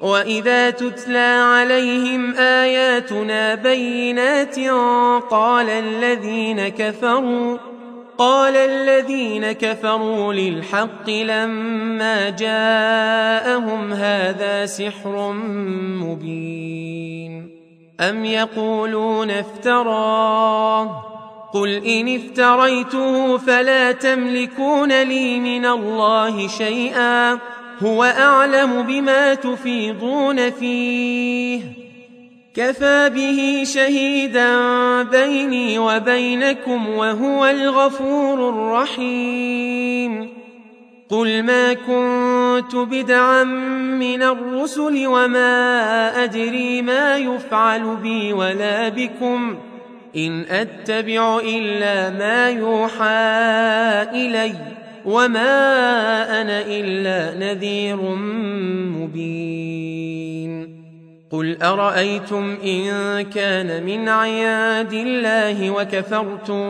واذا تتلى عليهم اياتنا بينات قال الذين كفروا قال الذين كفروا للحق لما جاءهم هذا سحر مبين ام يقولون افتراه قل ان افتريته فلا تملكون لي من الله شيئا هو أعلم بما تفيضون فيه. كفى به شهيدا بيني وبينكم وهو الغفور الرحيم. قل ما كنت بدعا من الرسل وما أدري ما يفعل بي ولا بكم. إن أتبع إلا ما يوحى إلي. وما أنا الا نذير مبين قل ارايتم ان كان من عياد الله وكفرتم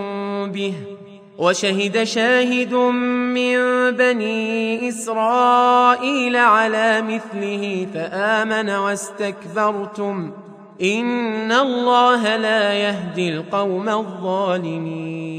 به وشهد شاهد من بني اسرائيل على مثله فامن واستكبرتم ان الله لا يهدي القوم الظالمين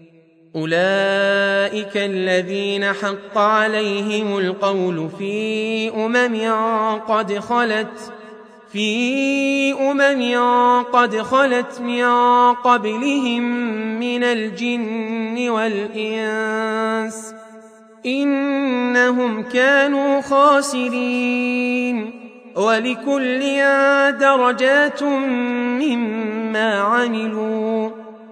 أولئك الذين حق عليهم القول في أمم قد خلت في أمم قد خلت من قبلهم من الجن والإنس إنهم كانوا خاسرين. ولكل درجات مما عملوا.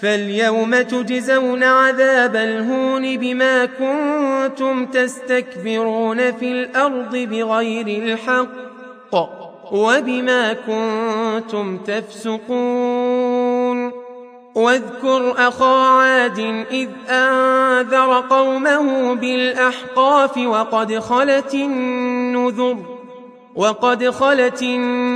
فاليوم تجزون عذاب الهون بما كنتم تستكبرون في الأرض بغير الحق وبما كنتم تفسقون. واذكر أخا عاد إذ أنذر قومه بالأحقاف وقد خلت النذر وقد خلت النذر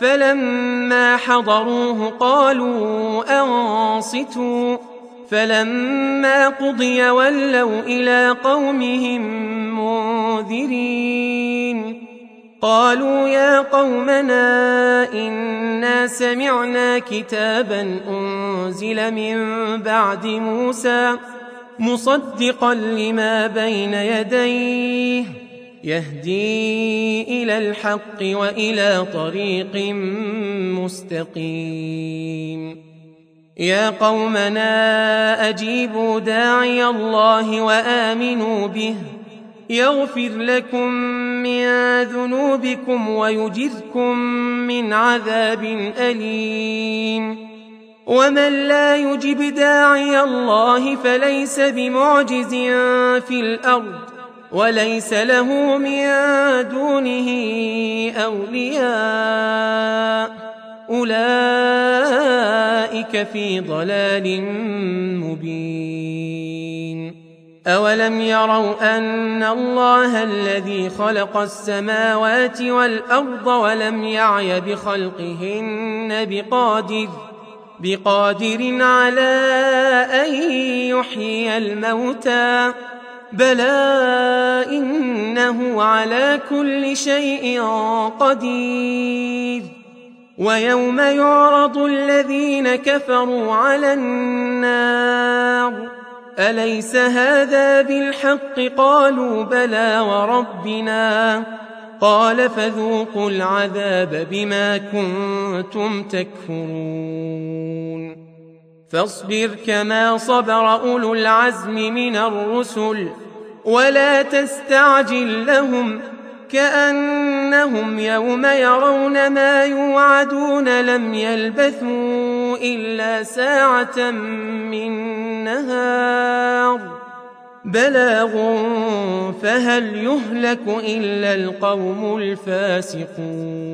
فلما حضروه قالوا أنصتوا. فلما قضي ولوا إلى قومهم منذرين. قالوا يا قومنا إنا سمعنا كتابا أنزل من بعد موسى مصدقا لما بين يديه. يهدي إلى الحق وإلى طريق مستقيم. يا قومنا أجيبوا داعي الله وآمنوا به. يغفر لكم من ذنوبكم ويجركم من عذاب أليم. ومن لا يجب داعي الله فليس بمعجز في الأرض. وليس له من دونه أولياء. أولئك في ضلال مبين. أولم يروا أن الله الذي خلق السماوات والأرض ولم يعي بخلقهن بقادر بقادر على أن يحيي الموتى. بلى انه على كل شيء قدير ويوم يعرض الذين كفروا على النار اليس هذا بالحق قالوا بلى وربنا قال فذوقوا العذاب بما كنتم تكفرون فاصبر كما صبر أولو العزم من الرسل ولا تستعجل لهم كأنهم يوم يرون ما يوعدون لم يلبثوا إلا ساعة من نهار بلاغ فهل يهلك إلا القوم الفاسقون